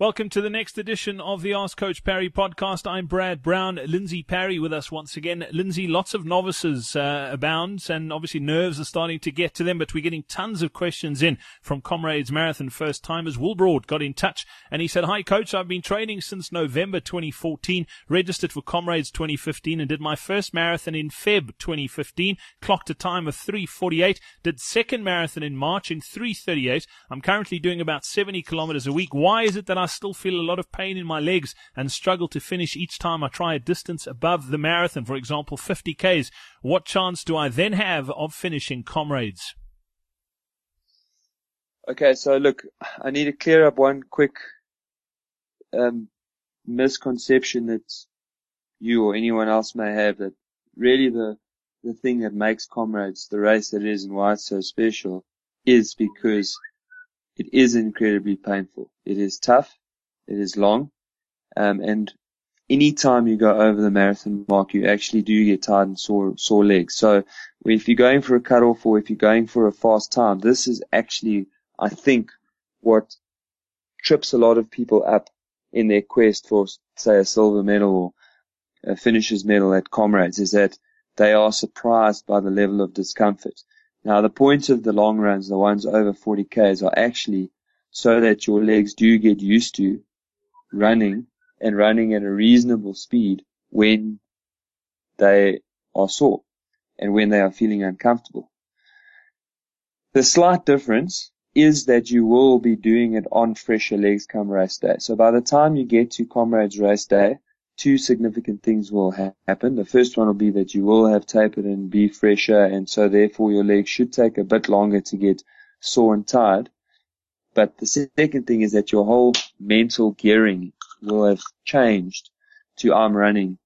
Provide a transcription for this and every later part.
Welcome to the next edition of the Ask Coach Parry podcast. I'm Brad Brown. Lindsay Parry with us once again. Lindsay, lots of novices uh, abound, and obviously nerves are starting to get to them, but we're getting tons of questions in from Comrades Marathon first timers. Will Broad got in touch and he said, Hi, coach. I've been training since November 2014, registered for Comrades 2015, and did my first marathon in Feb 2015, clocked a time of 348, did second marathon in March in 338. I'm currently doing about 70 kilometers a week. Why is it that I still feel a lot of pain in my legs and struggle to finish each time I try a distance above the marathon, for example, 50 Ks. What chance do I then have of finishing comrades? Okay, so look, I need to clear up one quick um, misconception that you or anyone else may have that really the the thing that makes comrades the race that it is and why it's so special is because it is incredibly painful. It is tough. It is long. Um, and anytime you go over the marathon mark, you actually do get tired and sore, sore legs. So if you're going for a cutoff or if you're going for a fast time, this is actually, I think, what trips a lot of people up in their quest for, say, a silver medal or a finisher's medal at Comrades is that they are surprised by the level of discomfort. Now, the point of the long runs, the ones over 40 Ks, are actually so that your legs do get used to running and running at a reasonable speed when they are sore and when they are feeling uncomfortable. The slight difference is that you will be doing it on fresher legs come race day. So by the time you get to Comrades race day, two significant things will ha- happen. The first one will be that you will have tapered and be fresher and so therefore your legs should take a bit longer to get sore and tired. But the second thing is that your whole mental gearing will have changed to I'm running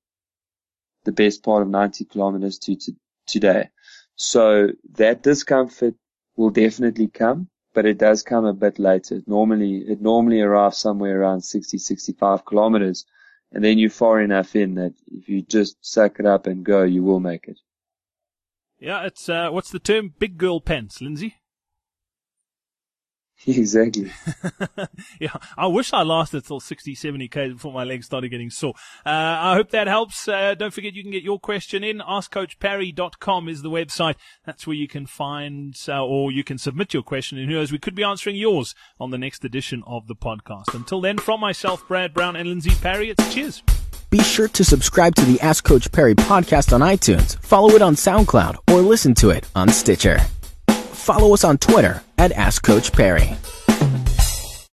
the best part of 90 kilometers to, to today. So that discomfort will definitely come, but it does come a bit later. Normally, it normally arrives somewhere around 60, 65 kilometers. And then you're far enough in that if you just suck it up and go, you will make it. Yeah, it's, uh, what's the term? Big girl pants, Lindsay? Exactly. yeah, I wish I lasted till 60, 70 k's before my legs started getting sore. Uh, I hope that helps. Uh, don't forget you can get your question in. AskCoachParry.com is the website. That's where you can find, uh, or you can submit your question. And who knows, we could be answering yours on the next edition of the podcast. Until then, from myself, Brad Brown and Lindsay Parry, it's cheers. Be sure to subscribe to the Ask Coach Parry podcast on iTunes, follow it on SoundCloud, or listen to it on Stitcher follow us on Twitter at Ask Coach Parry.